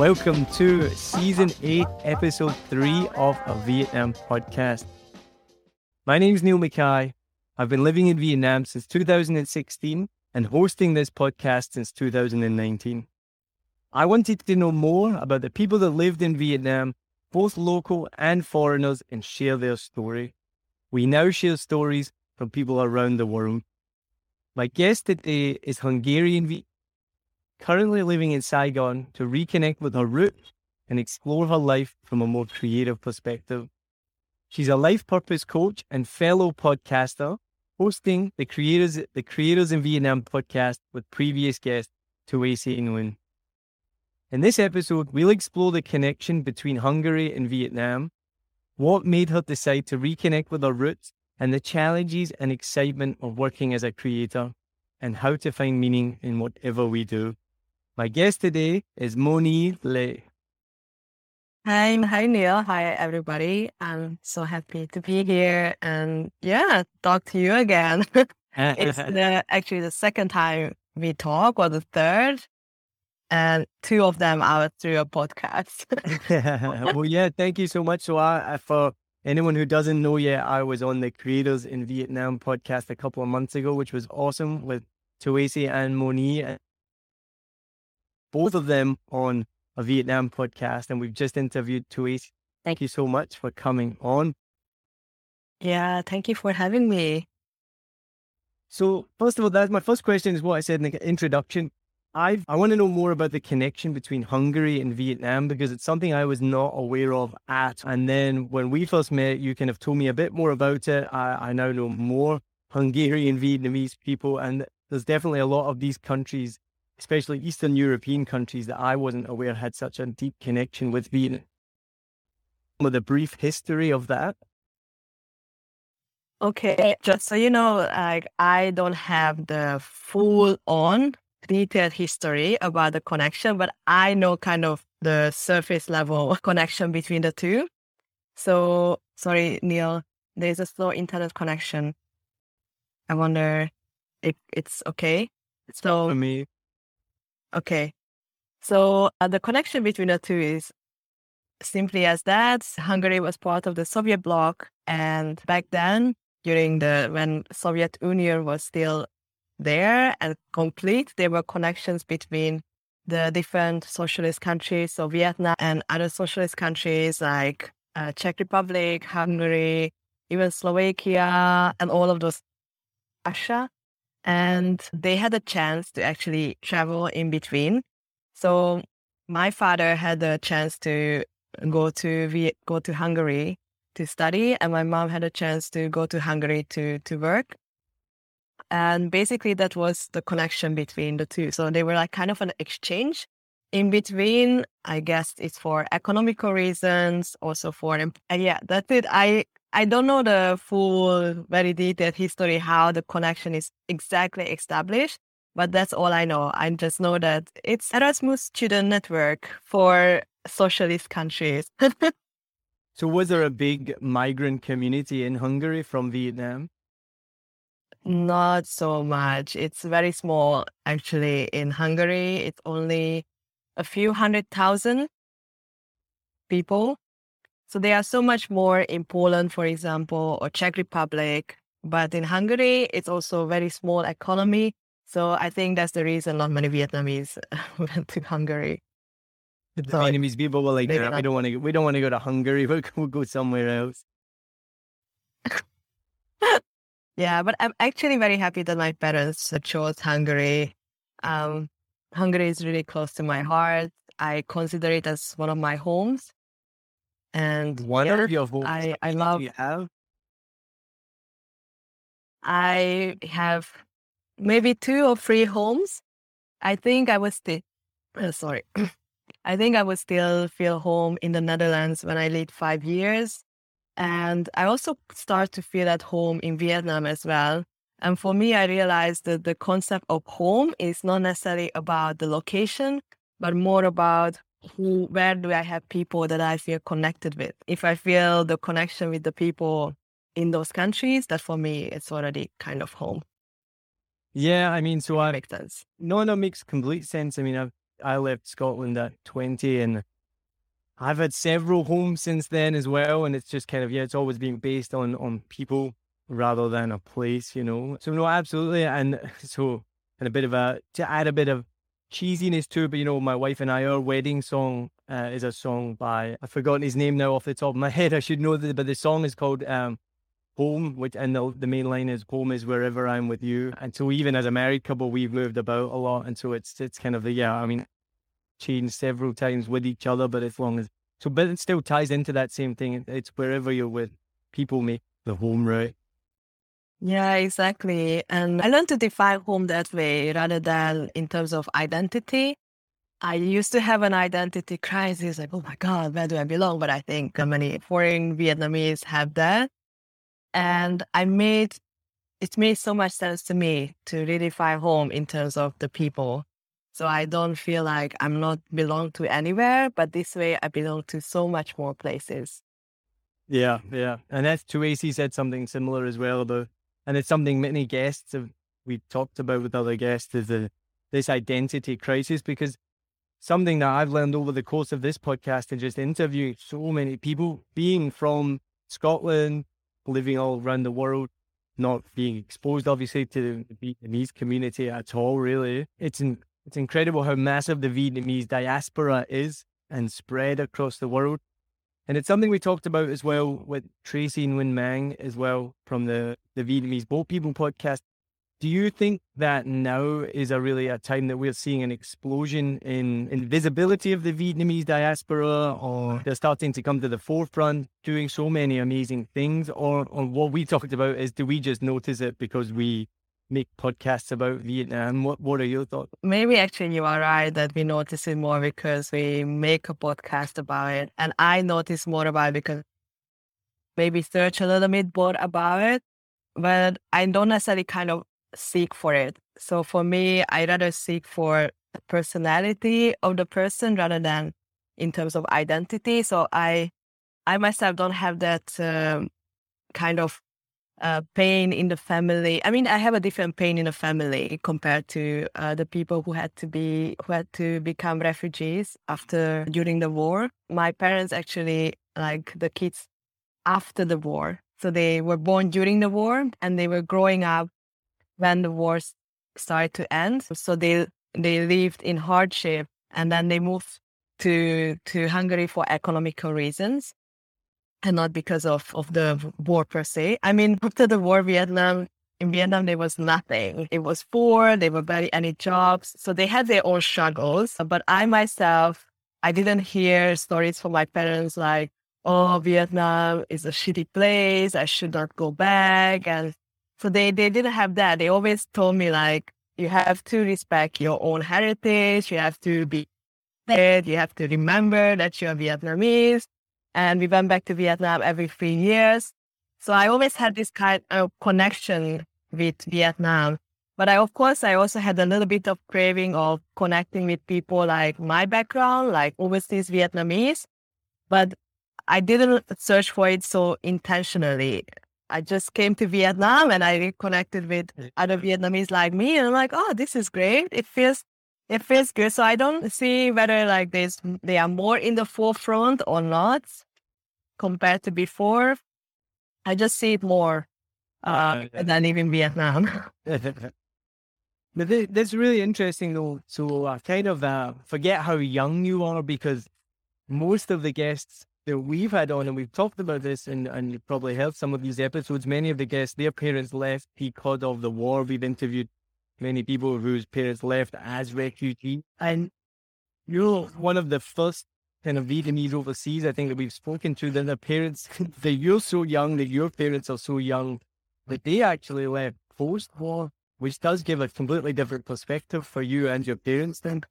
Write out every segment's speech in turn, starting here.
Welcome to season 8, episode 3 of a Vietnam podcast. My name is Neil Mackay. I've been living in Vietnam since 2016 and hosting this podcast since 2019. I wanted to know more about the people that lived in Vietnam, both local and foreigners, and share their story. We now share stories from people around the world. My guest today is Hungarian currently living in Saigon to reconnect with her roots and explore her life from a more creative perspective. She's a life purpose coach and fellow podcaster, hosting the Creators, the Creators in Vietnam podcast with previous guest Tuasi Nguyen. In this episode, we'll explore the connection between Hungary and Vietnam, what made her decide to reconnect with her roots, and the challenges and excitement of working as a creator, and how to find meaning in whatever we do. My guest today is Moni Le. Hi, hi Neil. Hi everybody. I'm so happy to be here and yeah, talk to you again. it's the actually the second time we talk or the third. And two of them are through a podcast. well, yeah, thank you so much. So, I, I, for anyone who doesn't know yet, I was on the Creators in Vietnam podcast a couple of months ago, which was awesome with Tuasi and Moni. Both of them on a Vietnam podcast, and we've just interviewed Tuasi. Thank you so much for coming on. yeah, thank you for having me. So, first of all, that's my first question is what I said in the introduction. I I want to know more about the connection between Hungary and Vietnam because it's something I was not aware of at. And then when we first met, you kind of told me a bit more about it. I, I now know more Hungarian Vietnamese people, and there's definitely a lot of these countries, especially Eastern European countries, that I wasn't aware had such a deep connection with Vietnam. With a brief history of that. Okay, just so you know, like I don't have the full on detailed history about the connection, but I know kind of the surface level connection between the two. So sorry, Neil, there's a slow internet connection. I wonder if it's okay. For So for me, okay. So uh, the connection between the two is simply as that. Hungary was part of the Soviet bloc, and back then, during the when Soviet Union was still there and complete, there were connections between the different socialist countries, so Vietnam and other socialist countries like uh, Czech Republic, Hungary, even Slovakia, and all of those, Russia. And they had a chance to actually travel in between. So my father had a chance to go to go to Hungary to study, and my mom had a chance to go to Hungary to to work. And basically, that was the connection between the two. So they were like kind of an exchange. In between, I guess it's for economical reasons, also for yeah, that's it. I I don't know the full, very detailed history how the connection is exactly established, but that's all I know. I just know that it's Erasmus Student Network for socialist countries. so, was there a big migrant community in Hungary from Vietnam? Not so much. It's very small, actually. In Hungary, it's only a few hundred thousand people. So they are so much more in Poland, for example, or Czech Republic. But in Hungary, it's also a very small economy. So I think that's the reason not many Vietnamese went to Hungary. The Vietnamese people were like, we don't want to. We don't want to go to Hungary. We'll, we'll go somewhere else. Yeah, but I'm actually very happy that my parents chose Hungary. Um, Hungary is really close to my heart. I consider it as one of my homes. And one yeah, of your I, I love you have. I have maybe two or three homes. I think I was still uh, sorry. I think I would still feel home in the Netherlands when I lived five years. And I also start to feel at home in Vietnam as well. And for me, I realized that the concept of home is not necessarily about the location, but more about who, where do I have people that I feel connected with. If I feel the connection with the people in those countries, that for me, it's already kind of home. Yeah, I mean, so I makes sense. No, no, makes complete sense. I mean, I I left Scotland at twenty, and I've had several homes since then as well, and it's just kind of yeah, it's always being based on on people rather than a place, you know. So no, absolutely, and so and a bit of a to add a bit of cheesiness to it, but you know, my wife and I, our wedding song uh, is a song by I've forgotten his name now off the top of my head. I should know that, but the song is called um, "Home," which and the the main line is "Home is wherever I'm with you." And so even as a married couple, we've moved about a lot, and so it's it's kind of the yeah, I mean, changed several times with each other, but as long as so, but it still ties into that same thing. It's wherever you're with people make the home, right? Yeah, exactly. And I learned to define home that way rather than in terms of identity. I used to have an identity crisis, like, oh my God, where do I belong? But I think many foreign Vietnamese have that. And I made it made so much sense to me to redefine home in terms of the people so I don't feel like I'm not belong to anywhere, but this way I belong to so much more places. Yeah, yeah. And that's Tracy said something similar as well about and it's something many guests have we've talked about with other guests is the this identity crisis because something that I've learned over the course of this podcast and just interviewing so many people being from Scotland, living all around the world, not being exposed obviously to the Vietnamese community at all, really. It's in, it's incredible how massive the Vietnamese diaspora is and spread across the world. And it's something we talked about as well with Tracy Nguyen Mang as well from the, the Vietnamese Boat People podcast. Do you think that now is a really a time that we're seeing an explosion in, in visibility of the Vietnamese diaspora or they're starting to come to the forefront doing so many amazing things? Or, or what we talked about is do we just notice it because we make podcasts about Vietnam. What What are your thoughts? Maybe actually you are right that we notice it more because we make a podcast about it, and I notice more about it because maybe search a little bit more about it, but I don't necessarily kind of seek for it. So for me, I rather seek for the personality of the person rather than in terms of identity. So I, I myself don't have that um, kind of uh, pain in the family. I mean, I have a different pain in the family compared to uh, the people who had to be who had to become refugees after during the war. My parents actually like the kids after the war, so they were born during the war and they were growing up when the war started to end. So they they lived in hardship and then they moved to to Hungary for economical reasons and not because of, of the war per se. I mean, after the war, Vietnam, in Vietnam, there was nothing. It was poor. There were barely any jobs. So they had their own struggles. But I myself, I didn't hear stories from my parents like, oh, Vietnam is a shitty place. I should not go back. And so they, they didn't have that. They always told me like, you have to respect your own heritage. You have to be. You have to remember that you're Vietnamese and we went back to Vietnam every three years. So I always had this kind of connection with Vietnam. But I, of course, I also had a little bit of craving of connecting with people like my background, like overseas Vietnamese. But I didn't search for it so intentionally. I just came to Vietnam and I reconnected with other Vietnamese like me. And I'm like, oh, this is great. It feels it feels good. So I don't see whether like there's they are more in the forefront or not compared to before. I just see it more uh, than even Vietnam. But that's really interesting though. So I kind of uh, forget how young you are because most of the guests that we've had on, and we've talked about this, and, and you've probably heard some of these episodes, many of the guests, their parents left because of the war. We've interviewed many people whose parents left as refugees. And you're one of the first kind of Vietnamese overseas, I think, that we've spoken to, that their parents, that you're so young, that your parents are so young, that they actually left post war, which does give a completely different perspective for you and your parents then.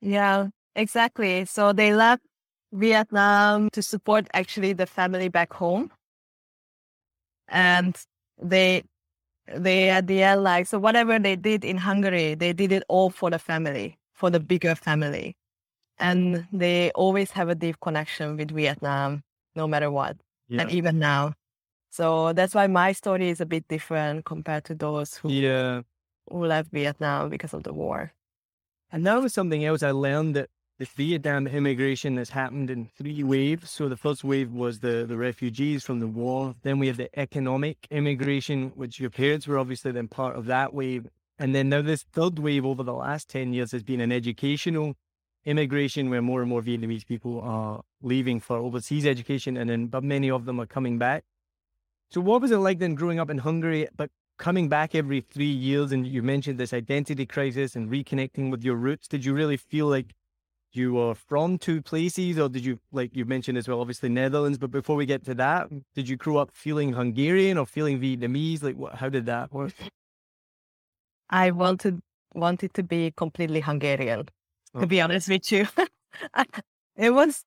Yeah, exactly. So they left Vietnam to support actually the family back home. And they they at the end like so whatever they did in Hungary, they did it all for the family, for the bigger family. And they always have a deep connection with Vietnam, no matter what. Yeah. And even now. So that's why my story is a bit different compared to those who yeah. who left Vietnam because of the war. And that was something else I learned that the Vietnam immigration has happened in three waves. So the first wave was the, the refugees from the war. Then we have the economic immigration, which your parents were obviously then part of that wave. And then now this third wave over the last 10 years has been an educational immigration where more and more Vietnamese people are leaving for overseas education and then but many of them are coming back. So what was it like then growing up in Hungary, but coming back every three years and you mentioned this identity crisis and reconnecting with your roots? Did you really feel like you were from two places, or did you, like you mentioned as well, obviously Netherlands? But before we get to that, did you grow up feeling Hungarian or feeling Vietnamese? Like, what, how did that work? I wanted wanted to be completely Hungarian. To be honest with you, it was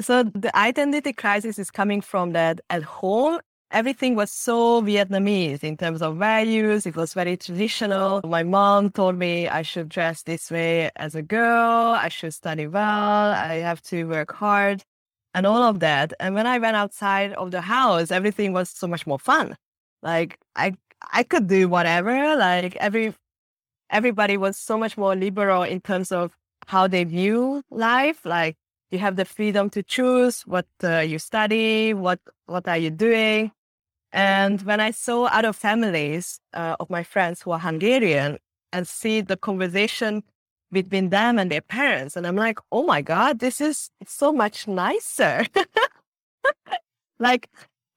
so the identity crisis is coming from that at home everything was so Vietnamese in terms of values. It was very traditional. My mom told me I should dress this way as a girl. I should study well. I have to work hard and all of that. And when I went outside of the house, everything was so much more fun. Like I, I could do whatever. Like every, everybody was so much more liberal in terms of how they view life. Like you have the freedom to choose what uh, you study, what what are you doing. And when I saw other families uh, of my friends who are Hungarian and see the conversation between them and their parents, and I'm like, oh my god, this is so much nicer. like,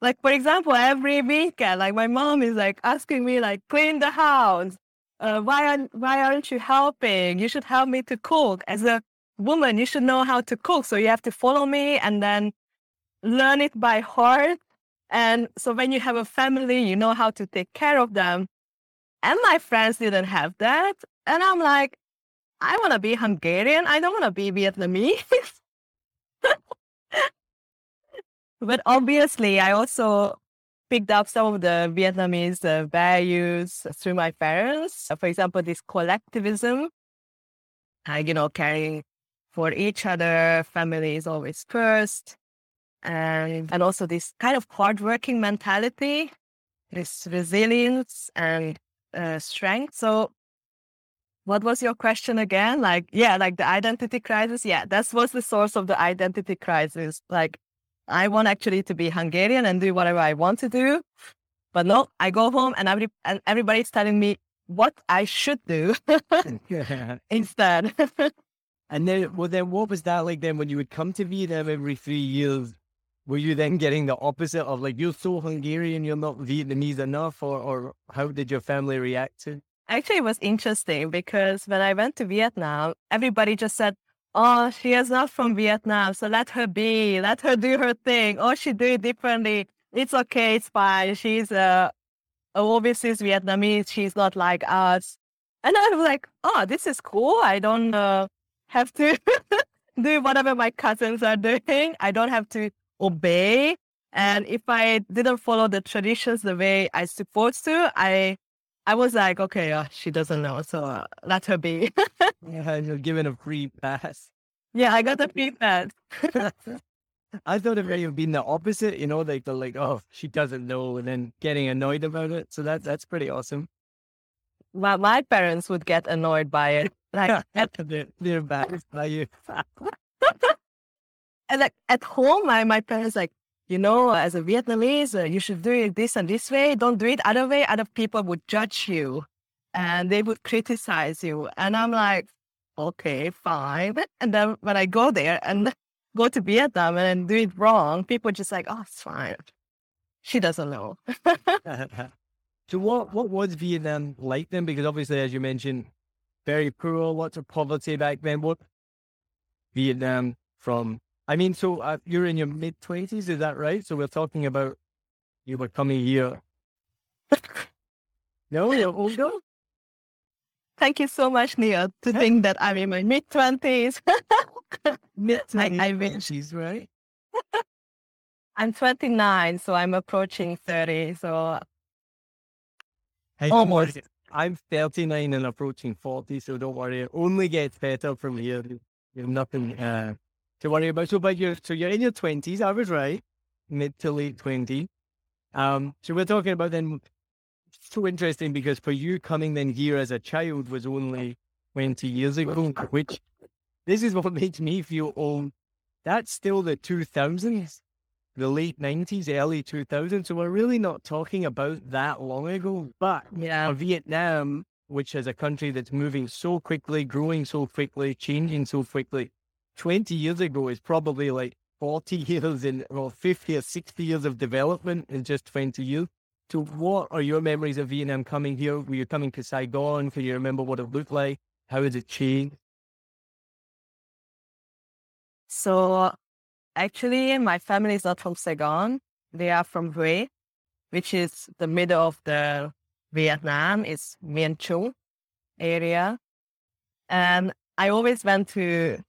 like for example, every weekend, like my mom is like asking me like clean the house. Uh, why aren't why aren't you helping? You should help me to cook as a woman, you should know how to cook. So you have to follow me and then learn it by heart. And so when you have a family, you know how to take care of them. And my friends didn't have that. And I'm like, I want to be Hungarian. I don't want to be Vietnamese. but obviously, I also picked up some of the Vietnamese uh, values through my parents. For example, this collectivism, like, you know, caring for each other. Family is always first. And, and also this kind of hardworking mentality. this resilience and uh, strength. So, what was your question again? Like, yeah, like the identity crisis. Yeah, that was the source of the identity crisis. Like, I want actually to be Hungarian and do whatever I want to do, but no, I go home and every and everybody's telling me what I should do instead. and then, well, then what was that like then when you would come to Vietnam every three years? Were you then getting the opposite of like, you're so Hungarian, you're not Vietnamese enough? Or, or how did your family react to Actually, it was interesting because when I went to Vietnam, everybody just said, Oh, she is not from Vietnam, so let her be, let her do her thing. Oh, she do it differently. It's okay, it's fine. She's uh, overseas Vietnamese. She's not like us. And I was like, oh, this is cool. I don't uh, have to do whatever my cousins are doing. I don't have to obey. And if I didn't follow the traditions the way I supposed to, I I was like, okay, uh, she doesn't know, so uh, let her be. yeah, you're given a free pass. Yeah, I got a free pass. I thought it may have been the opposite, you know, like the like, oh, she doesn't know, and then getting annoyed about it. So that's that's pretty awesome. Well, my parents would get annoyed by it. Like at, they're, they're embarrassed by you. and like at home, my my parents like, you know, as a Vietnamese, uh, you should do it this and this way. Don't do it other way. Other people would judge you, and they would criticize you. And I'm like, okay, fine. And then when I go there and go to Vietnam and do it wrong, people just like, oh, it's fine. She doesn't know. so what what was Vietnam like then? Because obviously, as you mentioned, very poor, lots of poverty back then. What Vietnam from? I mean, so uh, you're in your mid twenties, is that right? So we're talking about you were coming here. no, you're older. Thank you so much, Neil, to think that I'm in my mid twenties. mid twenties, right? I'm 29, so I'm approaching 30. So hey, almost. I'm 39 and approaching 40, so don't worry. It only gets better from here. You have nothing uh, to worry about. So, but you're so you're in your 20s. I was right, mid to late 20s. Um, so we're talking about then. So interesting because for you coming then here as a child was only 20 years ago, which this is what makes me feel old. That's still the 2000s, the late 90s, early 2000s. So we're really not talking about that long ago. But yeah. Uh, Vietnam, which is a country that's moving so quickly, growing so quickly, changing so quickly, 20 years ago is probably like 40 years in, well, 50 or 60 years of development in just 20 years. So, what are your memories of Vietnam coming here? Were you coming to Saigon? Can you remember what it looked like? How has it changed? So, actually, my family is not from Saigon. They are from Hue, which is the middle of the Vietnam. It's Miền Trung area. And I always went to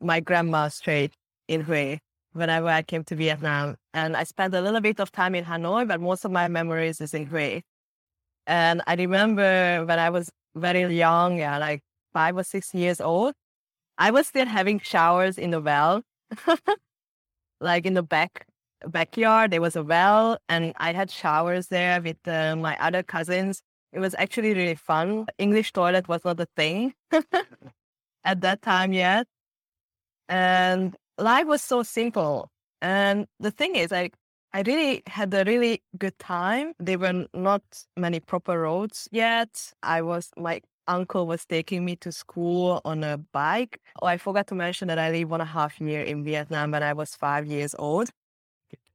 my grandma's street in Hue whenever I came to Vietnam. And I spent a little bit of time in Hanoi, but most of my memories is in Hue. And I remember when I was very young, yeah, like five or six years old, I was still having showers in the well, like in the back backyard. There was a well, and I had showers there with uh, my other cousins. It was actually really fun. English toilet was not a thing at that time yet, and life was so simple. And the thing is, like I really had a really good time. There were not many proper roads yet. I was my uncle was taking me to school on a bike. Oh, I forgot to mention that I live one and a half year in Vietnam when I was five years old.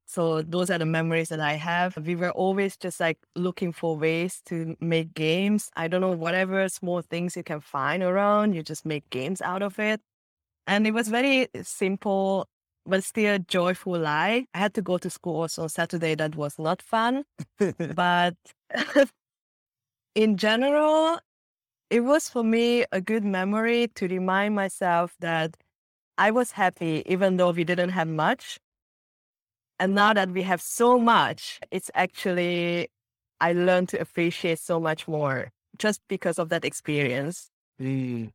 So those are the memories that I have. We were always just like looking for ways to make games. I don't know, whatever small things you can find around, you just make games out of it. And it was very simple, but still joyful life. I had to go to school also on Saturday. That was not fun. but in general, it was for me a good memory to remind myself that I was happy even though we didn't have much. And now that we have so much, it's actually, I learned to appreciate so much more just because of that experience. Mm.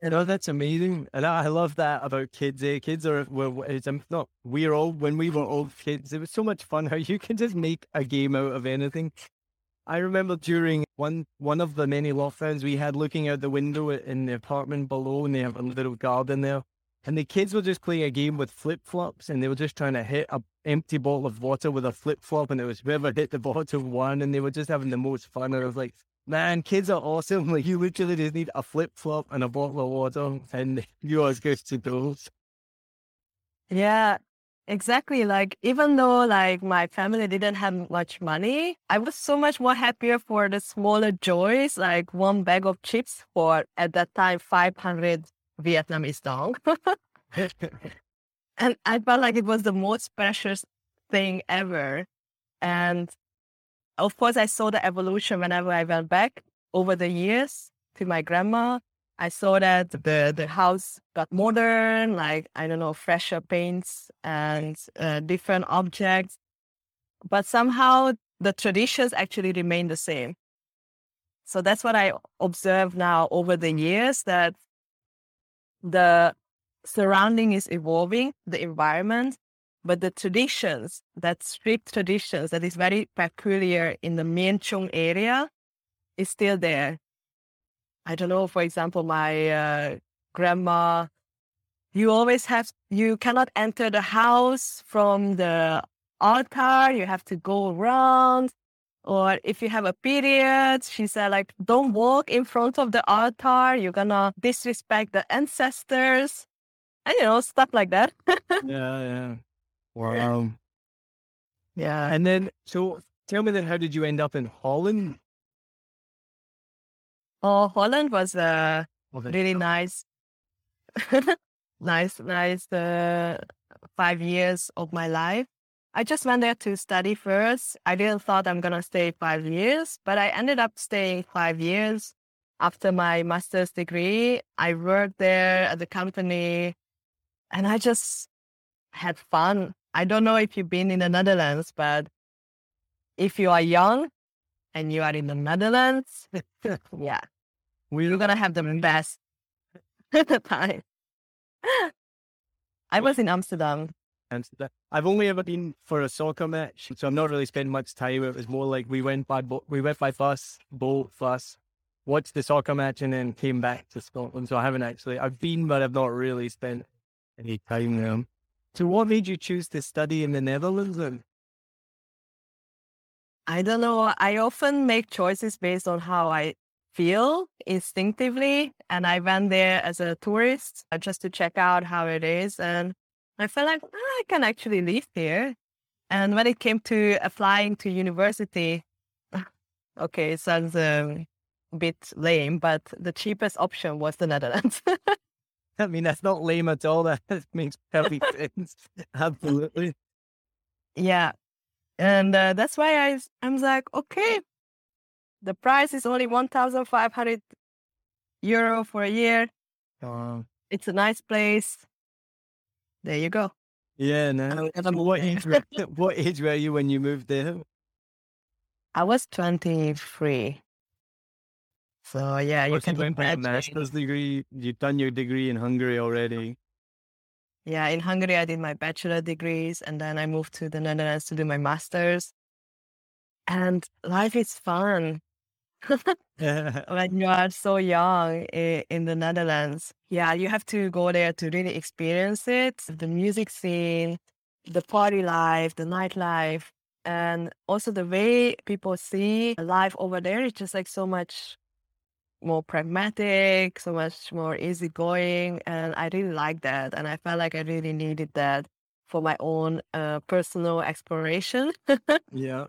You know, that's amazing. And I love that about kids. Eh? Kids are, well, it's not, we're old, when we were old kids, it was so much fun how you can just make a game out of anything. I remember during one one of the many lockdowns we had looking out the window in the apartment below, and they have a little garden there. And the kids were just playing a game with flip flops, and they were just trying to hit a empty bottle of water with a flip flop, and it was whoever hit the bottle won, and they were just having the most fun. And I was like, man, kids are awesome. Like you literally just need a flip flop and a bottle of water, and you're as good to those. Yeah, exactly. Like even though like my family didn't have much money, I was so much more happier for the smaller joys, like one bag of chips for at that time 500 Vietnamese dong. and I felt like it was the most precious thing ever. And of course, I saw the evolution whenever I went back over the years to my grandma. I saw that the, the house got modern, like, I don't know, fresher paints and uh, different objects. But somehow the traditions actually remain the same. So that's what I observe now over the years that the surrounding is evolving, the environment, but the traditions, that strict traditions that is very peculiar in the Mien Trung area is still there. I don't know, for example, my uh, grandma, you always have, you cannot enter the house from the altar, you have to go around. Or if you have a period, she said, like, don't walk in front of the altar. You're gonna disrespect the ancestors. And, you know, stuff like that. yeah, yeah. Wow. Yeah. And then, so tell me then, how did you end up in Holland? Oh, Holland was uh, Well, really nice. nice, nice uh, five years of my life. I just went there to study first. I didn't thought I'm gonna stay five years, but I ended up staying five years. After my master's degree, I worked there at the company and I just had fun. I don't know if you've been in the Netherlands, but if you are young and you are in the Netherlands, yeah, you're gonna have the best time. I was in Amsterdam. Amsterdam. I've only ever been for a soccer match, so I'm not really spending much time. It was more like we went by bo- we went by bus, boat, bus, watched the soccer match, and then came back to Scotland. So I haven't actually. I've been, but I've not really spent any time there. So, what made you choose to study in the Netherlands? Then? I don't know. I often make choices based on how I feel instinctively. And I went there as a tourist uh, just to check out how it is. And I felt like "Ah, I can actually live here. And when it came to applying to university, okay, it sounds um, a bit lame, but the cheapest option was the Netherlands. I mean, that's not lame at all. That makes perfect sense. Absolutely. yeah. And uh, that's why I, I was like, okay, the price is only 1,500 euro for a year. Um, It's a nice place. There you go. yeah, no. So what age? Were, what age were you when you moved there? I was 23. So yeah, you can went a master's degree. You've done your degree in Hungary already. Yeah, in Hungary, I did my bachelor degrees and then I moved to the Netherlands to do my master's. And life is fun when you are so young in the Netherlands. Yeah, you have to go there to really experience it the music scene, the party life, the nightlife, and also the way people see life over there is just like so much more pragmatic, so much more easygoing. And I really like that. And I felt like I really needed that for my own uh, personal exploration. yeah.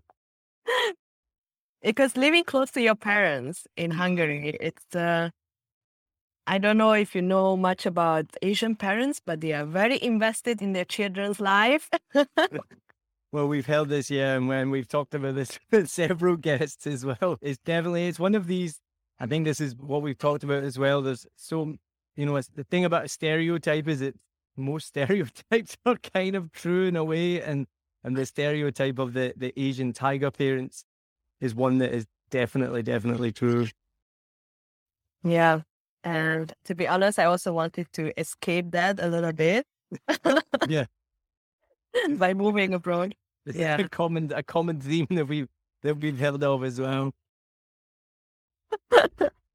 Because living close to your parents in Hungary, it's uh, I don't know if you know much about Asian parents, but they are very invested in their children's life. Well, we've held this, yeah, and when we've talked about this with several guests as well. It's definitely it's one of these. I think this is what we've talked about as well. There's so you know, it's, the thing about a stereotype is that most stereotypes are kind of true in a way, and and the stereotype of the the Asian tiger parents is one that is definitely definitely true. yeah. And to be honest, I also wanted to escape that a little bit. Yeah. By moving abroad. It's Yeah. a common a common theme that we They've been held off as well.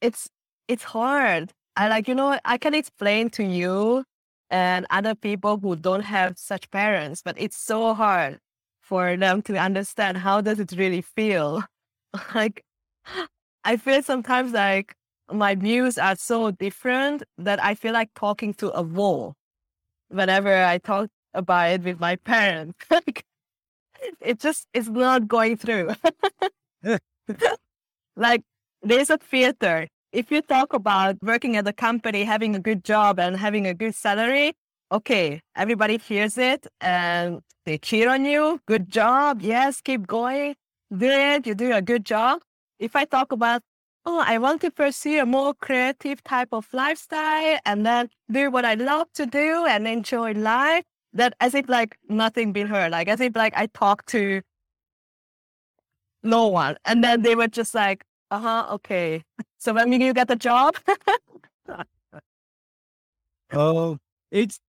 it's it's hard. I like you know I can explain to you and other people who don't have such parents, but it's so hard for them to understand how does it really feel. like I feel sometimes like my views are so different that I feel like talking to a wall whenever I talk about it with my parents. Like it just is not going through. like there's a filter. If you talk about working at a company, having a good job and having a good salary, okay, everybody hears it and they cheer on you. Good job. Yes, keep going. Do it. You do a good job. If I talk about, oh, I want to pursue a more creative type of lifestyle and then do what I love to do and enjoy life, that as if like nothing been heard, like as if like I talk to no one. And then they were just like, uh huh, okay. So when you get the job? oh, it's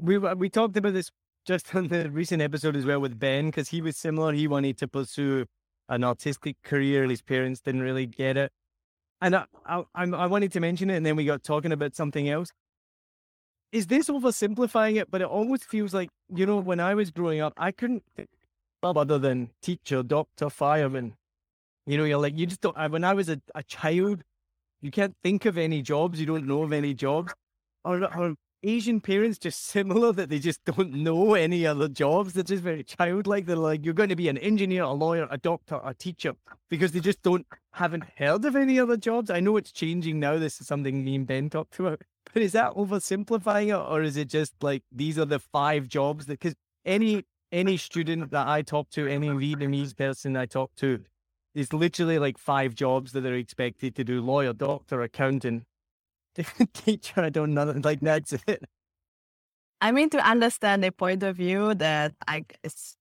we we talked about this just on the recent episode as well with Ben because he was similar. He wanted to pursue an artistic career. His parents didn't really get it, and I I, I wanted to mention it, and then we got talking about something else. Is this oversimplifying it? But it almost feels like you know when I was growing up, I couldn't other than teacher, doctor, fireman. You know, you're like you just don't. When I was a, a child, you can't think of any jobs. You don't know of any jobs. Or, or Asian parents just similar that they just don't know any other jobs. They're just very childlike. They're like, you're going to be an engineer, a lawyer, a doctor, a teacher, because they just don't haven't heard of any other jobs. I know it's changing now. This is something me and Ben talked about. But is that oversimplifying it, or is it just like these are the five jobs that because any any student that I talk to, any Vietnamese person I talk to, is literally like five jobs that they're expected to do: lawyer, doctor, accountant, teacher. I don't know. Like that's it. I mean, to understand the point of view that I, it's,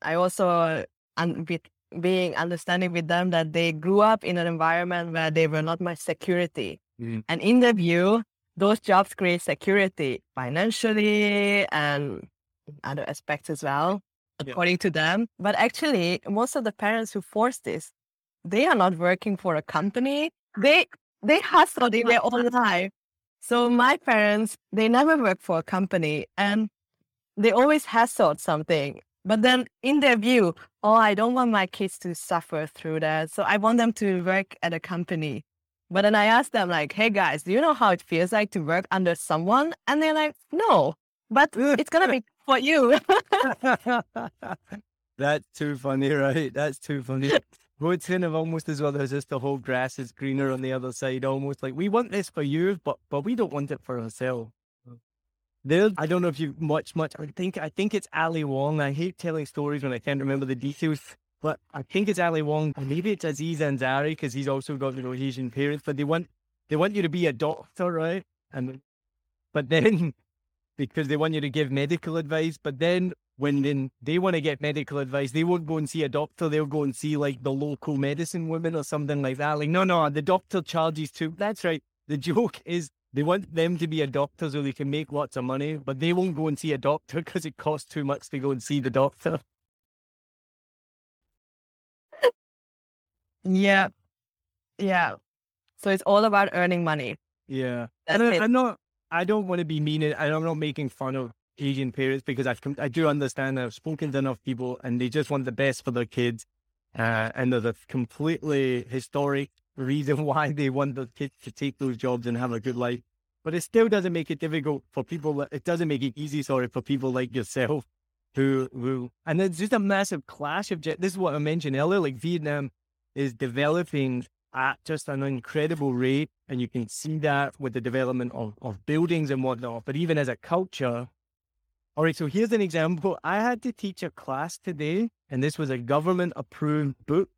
I also un, be, being understanding with them that they grew up in an environment where they were not much security, mm. and in their view, those jobs create security financially and other aspects as well, according yeah. to them. But actually, most of the parents who force this, they are not working for a company. They they hustled in their own life. So my parents, they never worked for a company and they always hustled something. But then in their view, oh, I don't want my kids to suffer through that. So I want them to work at a company. But then I asked them like, hey guys, do you know how it feels like to work under someone? And they're like, no, but it's going to be for you. That's too funny, right? That's too funny. Well, it's kind of almost as well as just the whole grass is greener on the other side, almost like we want this for you, but but we don't want it for ourselves. Mm. There, I don't know if you much much. I think I think it's Ali Wong. I hate telling stories when I can't remember the details, but I think it's Ali Wong. Maybe it's Aziz Ansari because he's also got the know Asian parents. But they want they want you to be a doctor, right? And but then because they want you to give medical advice, but then when then they want to get medical advice, they won't go and see a doctor. They'll go and see like the local medicine woman or something like that. Like, no, no, the doctor charges too. That's right. The joke is they want them to be a doctor so they can make lots of money, but they won't go and see a doctor because it costs too much to go and see the doctor. Yeah. Yeah. So it's all about earning money. Yeah. That's and I, I'm not, I don't want to be mean and I'm not making fun of Asian parents because I I do understand I've spoken to enough people and they just want the best for their kids, uh, and there's a completely historic reason why they want their kids to take those jobs and have a good life. But it still doesn't make it difficult for people. It doesn't make it easy, sorry, for people like yourself who who and it's just a massive clash of. This is what I mentioned earlier. Like Vietnam is developing at just an incredible rate, and you can see that with the development of, of buildings and whatnot. But even as a culture, all right, so here's an example. I had to teach a class today, and this was a government approved book,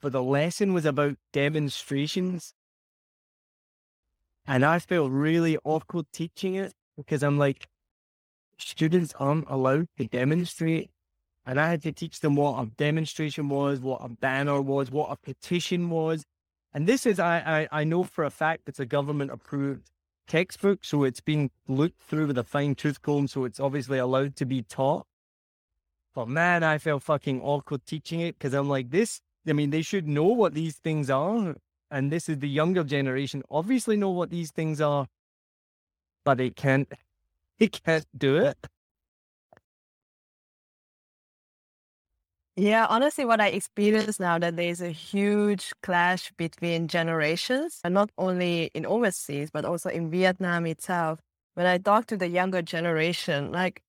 but the lesson was about demonstrations. And I felt really awkward teaching it because I'm like, students aren't allowed to demonstrate. And I had to teach them what a demonstration was, what a banner was, what a petition was. And this is, I, I, I know for a fact it's a government approved textbook, so it's been looked through with a fine tooth comb, so it's obviously allowed to be taught. But man, I felt fucking awkward teaching it because I'm like, this, I mean, they should know what these things are. And this is the younger generation, obviously know what these things are, but they can't, they can't do it. Yeah, honestly, what I experience now that there's a huge clash between generations, and not only in overseas, but also in Vietnam itself. When I talk to the younger generation, like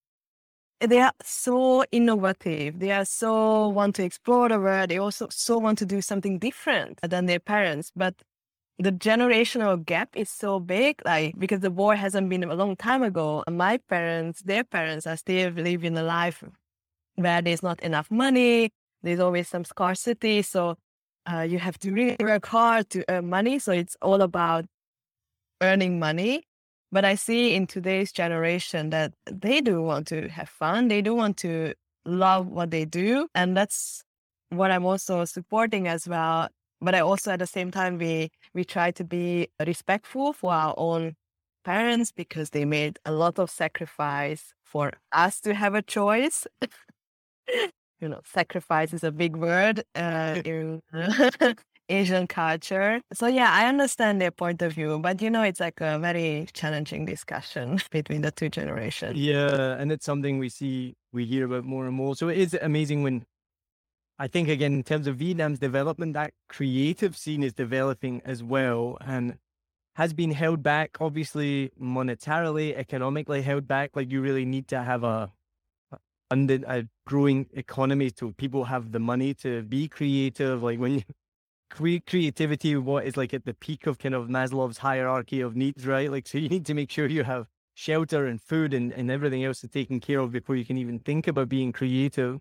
they are so innovative. They are so want to explore the world. They also so want to do something different than their parents. But the generational gap is so big, like because the war hasn't been a long time ago. My parents, their parents are still living a life where there's not enough money. There's always some scarcity. So uh, you have to really work hard to earn money. So it's all about earning money. But I see in today's generation that they do want to have fun. They do want to love what they do. And that's what I'm also supporting as well. But I also at the same time we we try to be respectful for our own parents because they made a lot of sacrifice for us to have a choice. you know, sacrifice is a big word uh, in Asian culture. So yeah, I understand their point of view, but you know, it's like a very challenging discussion between the two generations. Yeah, and it's something we see, we hear about more and more. So it is amazing when I think again in terms of Vietnam's development, that creative scene is developing as well and has been held back, obviously monetarily, economically held back. Like you really need to have a under a growing economy so people have the money to be creative. Like when you create creativity, what is like at the peak of kind of Maslow's hierarchy of needs, right? Like, so you need to make sure you have shelter and food and, and everything else to taken care of before you can even think about being creative.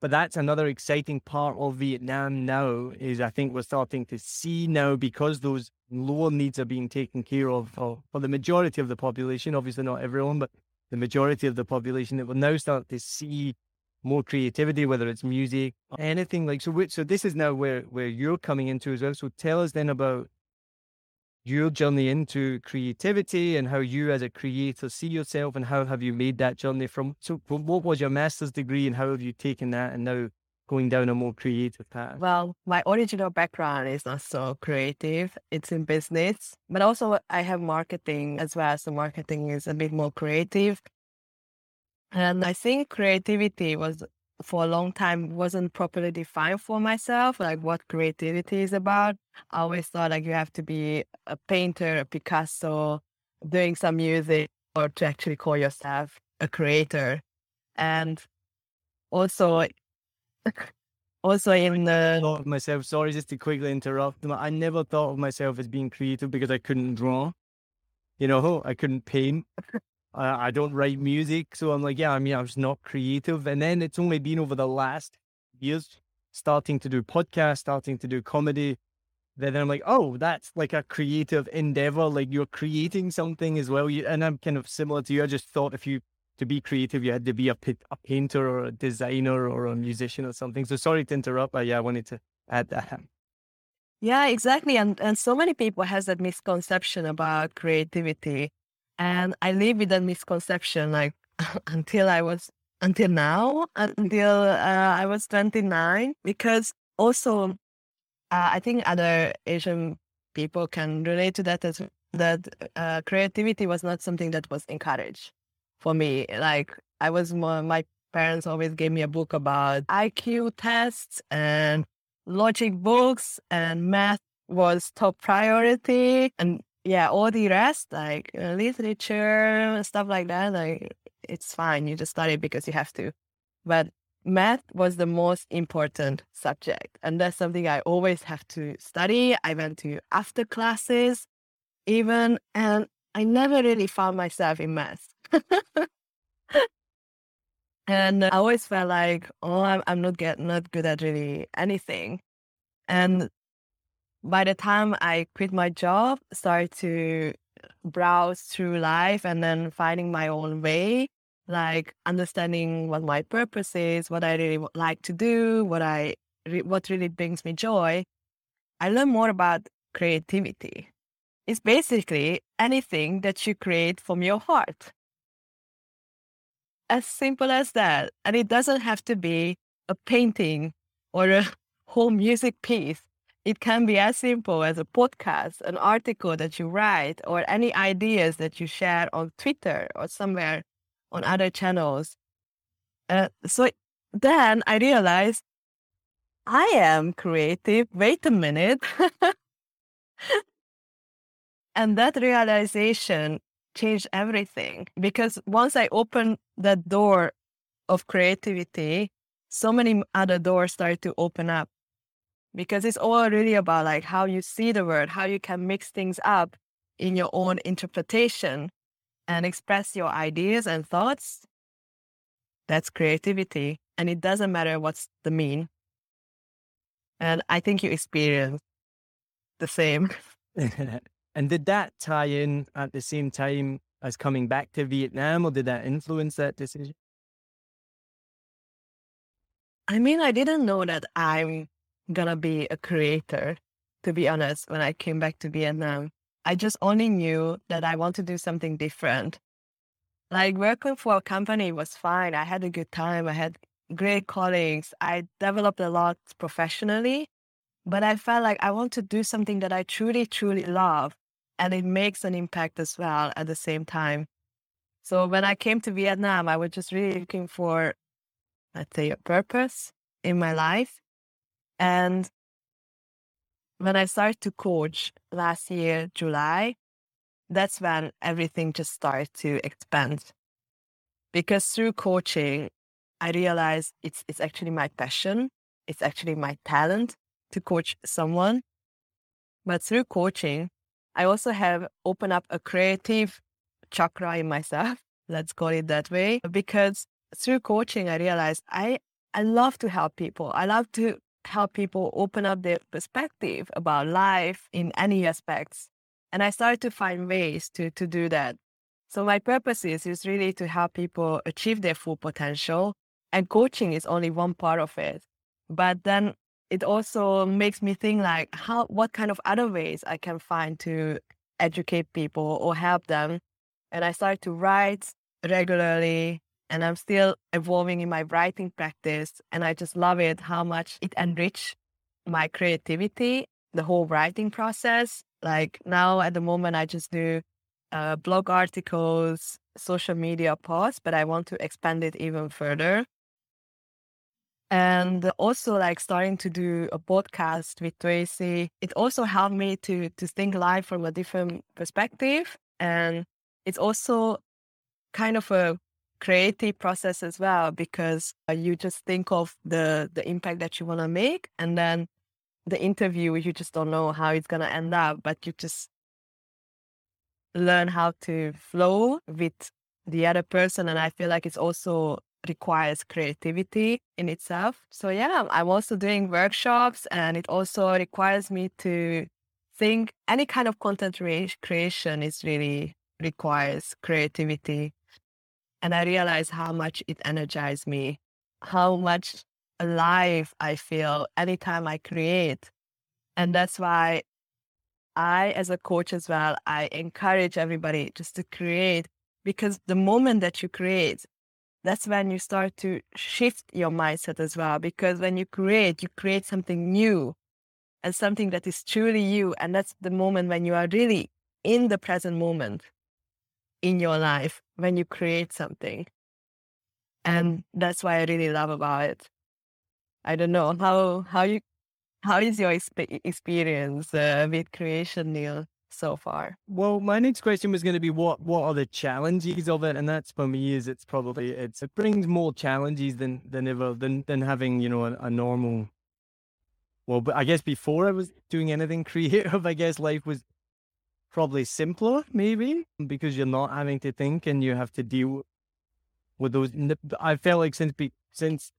But that's another exciting part of Vietnam now is I think we're starting to see now because those lower needs are being taken care of for, for the majority of the population, obviously not everyone, but the majority of the population that will now start to see more creativity, whether it's music, anything like so. So this is now where where you're coming into as well. So tell us then about your journey into creativity and how you as a creator see yourself and how have you made that journey from so what was your master's degree and how have you taken that and now going down a more creative path? Well, my original background is not so creative. It's in business, but also I have marketing as well. So marketing is a bit more creative. And I think creativity was for a long time wasn't properly defined for myself, like what creativity is about. I always thought like you have to be a painter, a Picasso, doing some music, or to actually call yourself a creator. And also also in the thought of myself sorry just to quickly interrupt i never thought of myself as being creative because i couldn't draw you know i couldn't paint I, I don't write music so i'm like yeah i mean i was not creative and then it's only been over the last years starting to do podcasts starting to do comedy then I'm like, oh, that's like a creative endeavor. Like you're creating something as well. You, and I'm kind of similar to you. I just thought if you to be creative, you had to be a, a painter or a designer or a musician or something. So sorry to interrupt, but yeah, I wanted to add that. Yeah, exactly. And and so many people has that misconception about creativity. And I live with that misconception like until I was until now, until uh, I was 29, because also uh, I think other Asian people can relate to that as that uh, creativity was not something that was encouraged for me. Like I was more, my parents always gave me a book about IQ tests and logic books and math was top priority. And yeah, all the rest, like uh, literature, stuff like that, like it's fine. You just study because you have to. But math was the most important subject. And that's something I always have to study. I went to after classes even, and I never really found myself in math. and I always felt like, oh, I'm, I'm not get not good at really anything. And by the time I quit my job, started to browse through life and then finding my own way, like understanding what my purpose is, what I really like to do, what I what really brings me joy. I learned more about creativity. It's basically anything that you create from your heart. As simple as that. And it doesn't have to be a painting or a whole music piece. It can be as simple as a podcast, an article that you write, or any ideas that you share on Twitter or somewhere on other channels. Uh, so then I realized I am creative. Wait a minute. and that realization changed everything because once I opened that door of creativity, so many other doors started to open up because it's all really about like how you see the world, how you can mix things up in your own interpretation and express your ideas and thoughts. That's creativity. And it doesn't matter what's the mean. And I think you experience the same. and did that tie in at the same time as coming back to Vietnam, or did that influence that decision? I mean, I didn't know that I'm gonna be a creator, to be honest, when I came back to Vietnam. I just only knew that I want to do something different. Like working for a company was fine. I had a good time. I had great colleagues. I developed a lot professionally, but I felt like I want to do something that I truly, truly love. And it makes an impact as well at the same time. So when I came to Vietnam, I was just really looking for, let's say, a purpose in my life. And when I started to coach last year, July, that's when everything just started to expand. Because through coaching, I realized it's it's actually my passion. It's actually my talent to coach someone. But through coaching, I also have opened up a creative chakra in myself. Let's call it that way. Because through coaching, I realized I I love to help people. I love to help people open up their perspective about life in any aspects. And I started to find ways to to do that. So my purpose is, is really to help people achieve their full potential and coaching is only one part of it. But then it also makes me think like how what kind of other ways I can find to educate people or help them. And I started to write regularly and I'm still evolving in my writing practice. And I just love it how much it enriched my creativity, the whole writing process. Like now at the moment, I just do uh, blog articles, social media posts, but I want to expand it even further and also like starting to do a podcast with Tracy, it also helped me to to think life from a different perspective, and it's also kind of a creative process as well because uh, you just think of the the impact that you want to make, and then the interview you just don't know how it's gonna end up, but you just learn how to flow with the other person, and I feel like it's also requires creativity in itself. So yeah, I'm also doing workshops and it also requires me to think any kind of content re- creation is really requires creativity. And I realize how much it energizes me, how much alive I feel anytime I create. And that's why I, as a coach as well, I encourage everybody just to create because the moment that you create, that's when you start to shift your mindset as well. Because when you create, you create something new and something that is truly you. And that's the moment when you are really in the present moment in your life when you create something. And that's why I really love about it. I don't know how how you how is your exp- experience uh, with creation, Neil? So far. Well, my next question was going to be what what are the challenges of it, and that's for me is it's probably it's it brings more challenges than than ever than than having you know a, a normal. Well, but I guess before I was doing anything creative, I guess life was probably simpler, maybe because you're not having to think and you have to deal with those. I felt like since be, since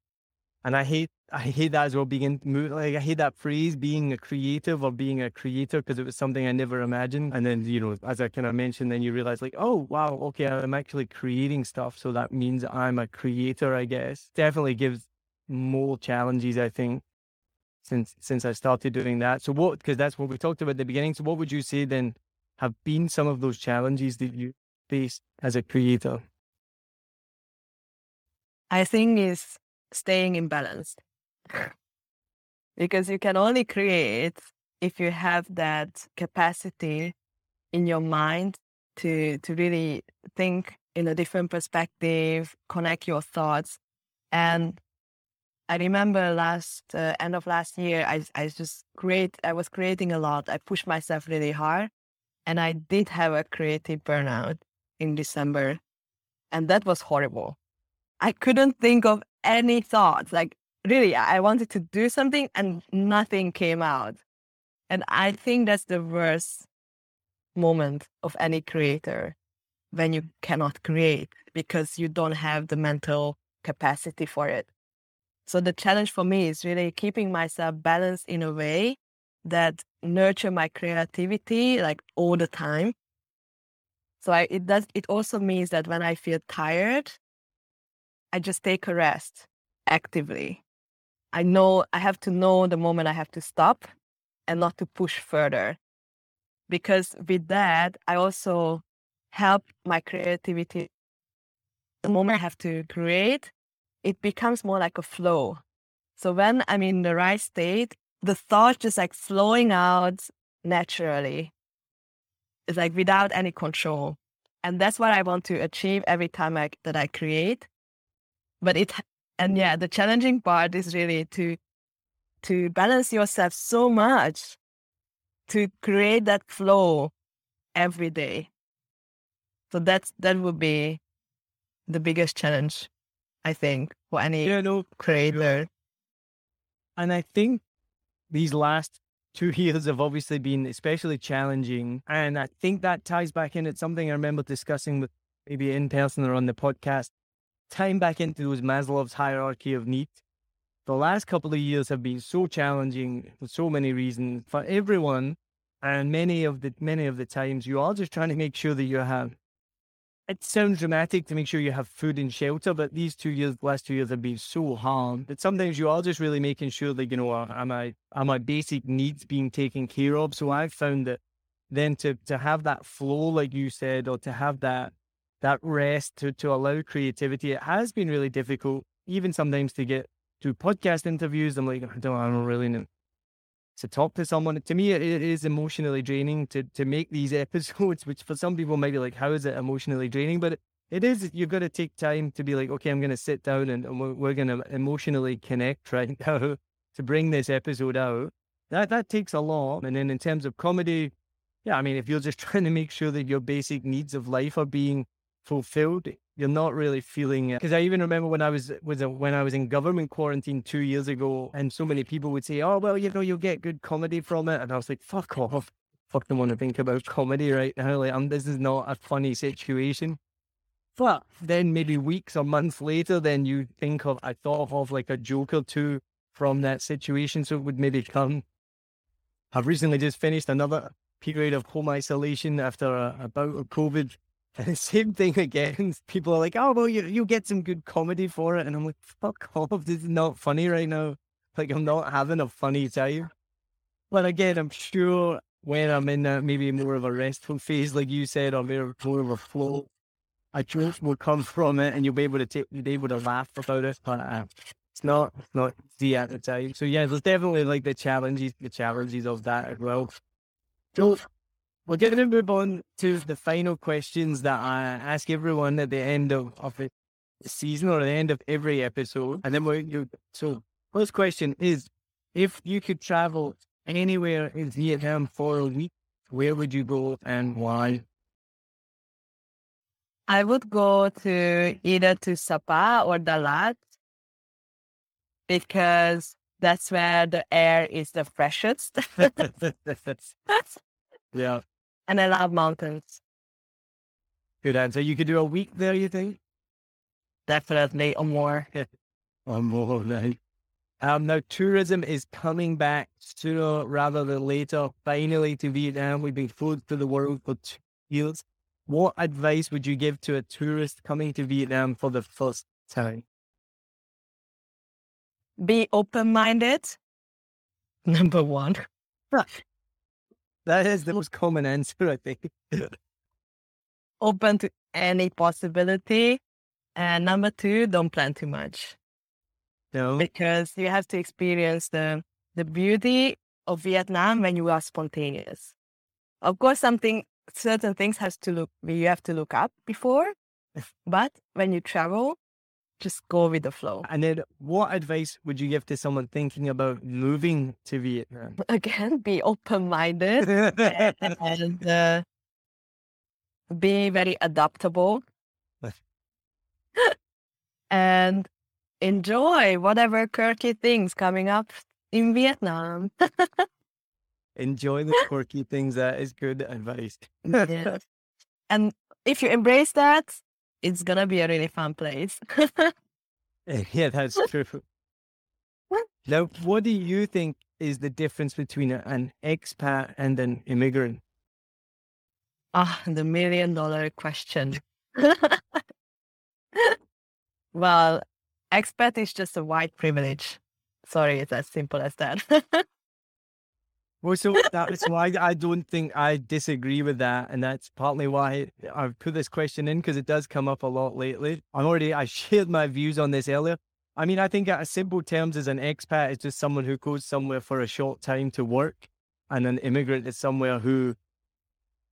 and I hate I hate that as well. Being like I hate that phrase, being a creative or being a creator, because it was something I never imagined. And then you know, as I kind of mentioned, then you realize like, oh wow, okay, I'm actually creating stuff, so that means I'm a creator. I guess definitely gives more challenges. I think since since I started doing that. So what? Because that's what we talked about at the beginning. So what would you say then have been some of those challenges that you faced as a creator? I think is staying in balance. because you can only create if you have that capacity in your mind to to really think in a different perspective, connect your thoughts. And I remember last uh, end of last year, I I just create. I was creating a lot. I pushed myself really hard, and I did have a creative burnout in December, and that was horrible. I couldn't think of any thoughts. Like really, I wanted to do something, and nothing came out. And I think that's the worst moment of any creator when you cannot create because you don't have the mental capacity for it. So the challenge for me is really keeping myself balanced in a way that nurture my creativity like all the time. So I, it does it also means that when I feel tired, I just take a rest actively. I know I have to know the moment I have to stop and not to push further. Because with that, I also help my creativity. The moment I have to create, it becomes more like a flow. So when I'm in the right state, the thought just like flowing out naturally. It's like without any control. And that's what I want to achieve every time I, that I create. But it, and yeah, the challenging part is really to, to balance yourself so much to create that flow every day. So that's that would be the biggest challenge, I think, for any Yeah, no, creator. And I think these last two years have obviously been especially challenging. And I think that ties back in. It's something I remember discussing with maybe in person or on the podcast, tying back into those Maslow's hierarchy of need, The last couple of years have been so challenging for so many reasons for everyone. And many of the many of the times you are just trying to make sure that you have it sounds dramatic to make sure you have food and shelter, but these two years, last two years have been so hard that sometimes you are just really making sure that, you know, are my, are my basic needs being taken care of? So I've found that then to, to have that flow, like you said, or to have that, that rest to, to allow creativity, it has been really difficult, even sometimes to get to podcast interviews. I'm like, I don't, I don't really know to talk to someone. To me, it is emotionally draining to to make these episodes, which for some people might be like, how is it emotionally draining? But it is. You've got to take time to be like, okay, I'm going to sit down and, and we're, we're going to emotionally connect right now to bring this episode out. That that takes a lot. And then in terms of comedy, yeah, I mean, if you're just trying to make sure that your basic needs of life are being fulfilled, you're not really feeling it. Because I even remember when I was was a, when I was in government quarantine two years ago, and so many people would say, "Oh, well, you know, you'll get good comedy from it," and I was like, "Fuck off." Fuck don't want to think about comedy right now. Like, I'm, this is not a funny situation. But then maybe weeks or months later, then you think of, I thought of like a joke or two from that situation. So it would maybe come. I've recently just finished another period of home isolation after a, a bout of COVID. And the same thing again. People are like, oh, well, you, you get some good comedy for it. And I'm like, fuck off. This is not funny right now. Like, I'm not having a funny time. But again, I'm sure when I'm in a, maybe more of a restful phase, like you said, or more of a flow, a joke will come from it and you'll be able to take, you'll be able to laugh about it. But uh, it's not, not easy at the time. So yeah, there's definitely like the challenges, the challenges of that as well. So we're going to move on to the final questions that I ask everyone at the end of, of the season or the end of every episode. And then we're, you, so first question is, if you could travel anywhere in Vietnam for a week, where would you go and why? I would go to either to Sapa or Dalat because that's where the air is the freshest. yeah. And I love mountains. Good answer. You could do a week there, you think? Definitely or more. or more, right? Um, now, tourism is coming back sooner rather than later, finally to Vietnam. We've been closed to the world for two years. What advice would you give to a tourist coming to Vietnam for the first time? Be open minded. Number one. That is the most common answer, I think. open to any possibility And number two, don't plan too much No. because you have to experience the the beauty of Vietnam when you are spontaneous. Of course, something certain things has to look you have to look up before, but when you travel, just go with the flow. And then, what advice would you give to someone thinking about moving to Vietnam? Again, be open minded and uh, be very adaptable and enjoy whatever quirky things coming up in Vietnam. Enjoy the quirky things. That is good advice. Yes. And if you embrace that, it's gonna be a really fun place. yeah, that's true. Now, what do you think is the difference between an expat and an immigrant? Ah, the million dollar question. well, expat is just a white privilege. Sorry, it's as simple as that. Well, so that's why I don't think I disagree with that, and that's partly why I've put this question in because it does come up a lot lately. I'm already I shared my views on this earlier. I mean, I think at a simple terms, as an expat, is just someone who goes somewhere for a short time to work, and an immigrant is somewhere who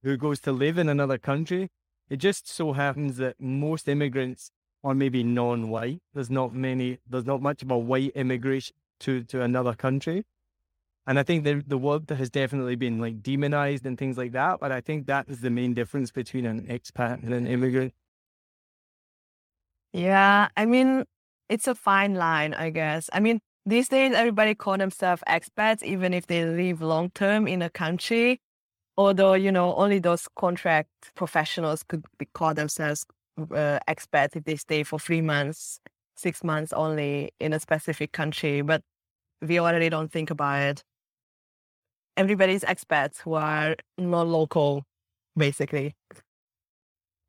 who goes to live in another country. It just so happens that most immigrants are maybe non-white. There's not many. There's not much of a white immigration to to another country. And I think the the word has definitely been like demonized and things like that. But I think that is the main difference between an expat and an immigrant. yeah, I mean, it's a fine line, I guess. I mean, these days everybody call themselves expats, even if they live long term in a country. Although you know, only those contract professionals could be call themselves uh, expats if they stay for three months, six months only in a specific country. But we already don't think about it. Everybody's expats who are not local, basically.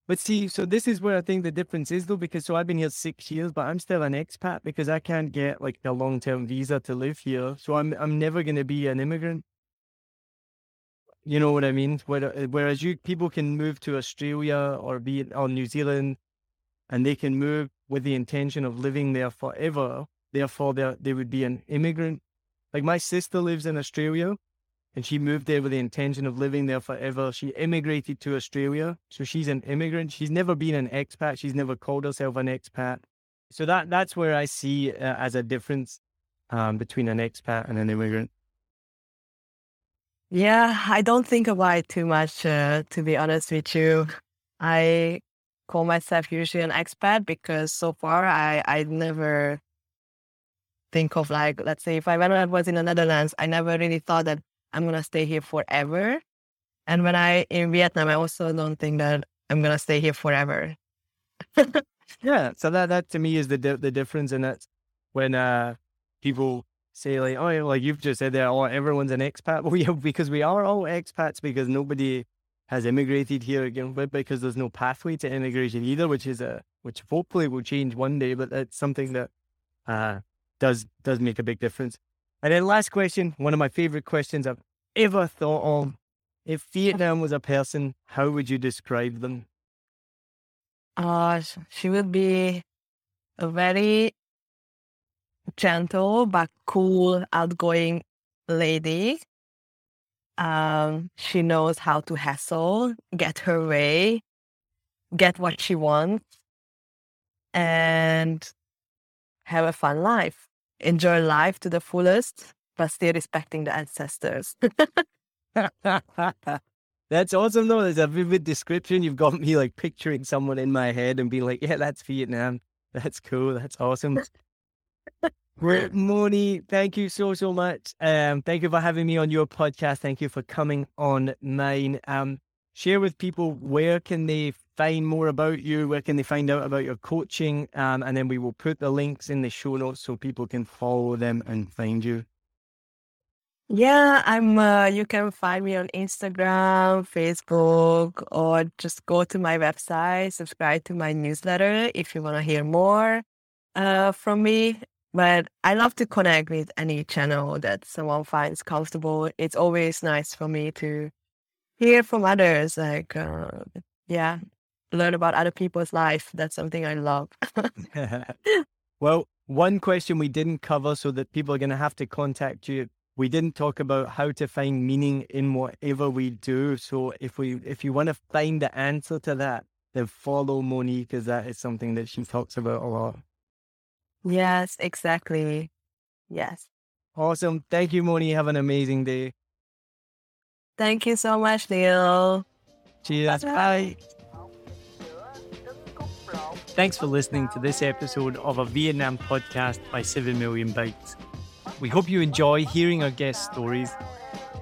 But see, so this is where I think the difference is though, because so I've been here six years, but I'm still an expat because I can't get like a long term visa to live here. So I'm I'm never gonna be an immigrant. You know what I mean? Where- Whereas you people can move to Australia or be or New Zealand, and they can move with the intention of living there forever. Therefore, they they would be an immigrant. Like my sister lives in Australia, and she moved there with the intention of living there forever. She immigrated to Australia, so she's an immigrant. She's never been an expat. She's never called herself an expat. So that that's where I see uh, as a difference um, between an expat and an immigrant. Yeah, I don't think about it too much, uh, to be honest with you. I call myself usually an expat because so far I, I never think of like, let's say if I when I was in the Netherlands, I never really thought that I'm gonna stay here forever. And when I in Vietnam, I also don't think that I'm gonna stay here forever. Yeah, so that that to me is the di- the difference, and that's when uh people say like, oh, like you've just said there, oh, everyone's an expat. Well, yeah, because we are all expats because nobody has immigrated here again, but because there's no pathway to immigration either, which is a which hopefully will change one day, but that's something that uh does does make a big difference. And then last question, one of my favorite questions I've ever thought of. If Vietnam was a person, how would you describe them? Uh, she would be a very gentle but cool, outgoing lady. Um, she knows how to hustle, get her way, get what she wants, and have a fun life. Enjoy life to the fullest, but still respecting the ancestors. that's awesome though. There's a vivid description. You've got me like picturing someone in my head and being like, yeah, that's Vietnam. That's cool. That's awesome. Great, Moni, thank you so, so much. Um, thank you for having me on your podcast. Thank you for coming on mine. Um, share with people where can they find more about you? Where can they find out about your coaching? Um, and then we will put the links in the show notes so people can follow them and find you. Yeah, I'm. Uh, you can find me on Instagram, Facebook, or just go to my website, subscribe to my newsletter if you want to hear more uh, from me. But I love to connect with any channel that someone finds comfortable. It's always nice for me to hear from others. Like, uh, yeah, learn about other people's life. That's something I love. well, one question we didn't cover, so that people are going to have to contact you. We didn't talk about how to find meaning in whatever we do. So if we, if you want to find the answer to that, then follow Monique, because that is something that she talks about a lot. yes, exactly. Yes. Awesome. Thank you, Moni. Have an amazing day. Thank you so much, Neil. Cheers. Bye. Thanks for listening to this episode of a Vietnam podcast by 7 Million Bikes. We hope you enjoy hearing our guest stories.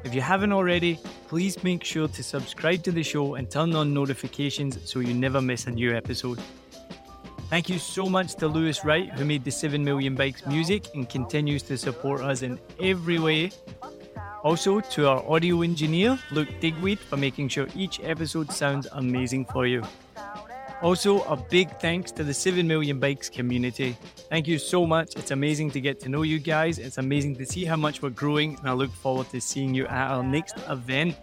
If you haven't already, please make sure to subscribe to the show and turn on notifications so you never miss a new episode. Thank you so much to Lewis Wright, who made the 7 Million Bikes music and continues to support us in every way. Also, to our audio engineer, Luke Digweed, for making sure each episode sounds amazing for you. Also, a big thanks to the 7 Million Bikes community. Thank you so much. It's amazing to get to know you guys. It's amazing to see how much we're growing, and I look forward to seeing you at our next event.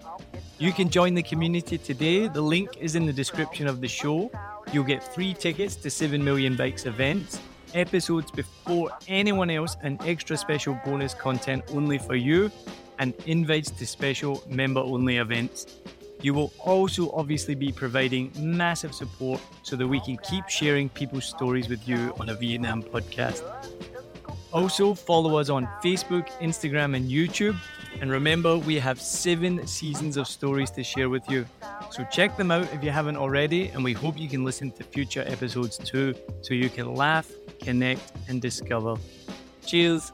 You can join the community today. The link is in the description of the show. You'll get free tickets to 7 Million Bikes events, episodes before anyone else, and extra special bonus content only for you, and invites to special member only events. You will also obviously be providing massive support so that we can keep sharing people's stories with you on a Vietnam podcast. Also, follow us on Facebook, Instagram, and YouTube. And remember, we have seven seasons of stories to share with you. So check them out if you haven't already. And we hope you can listen to future episodes too, so you can laugh, connect, and discover. Cheers.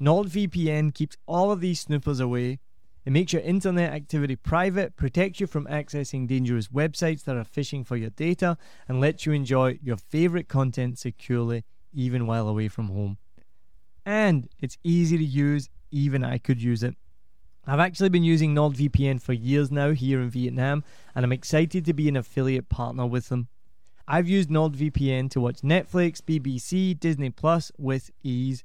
NordVPN keeps all of these snoopers away. It makes your internet activity private, protects you from accessing dangerous websites that are phishing for your data, and lets you enjoy your favorite content securely even while away from home. And it's easy to use, even I could use it. I've actually been using NordVPN for years now here in Vietnam, and I'm excited to be an affiliate partner with them. I've used NordVPN to watch Netflix, BBC, Disney Plus with ease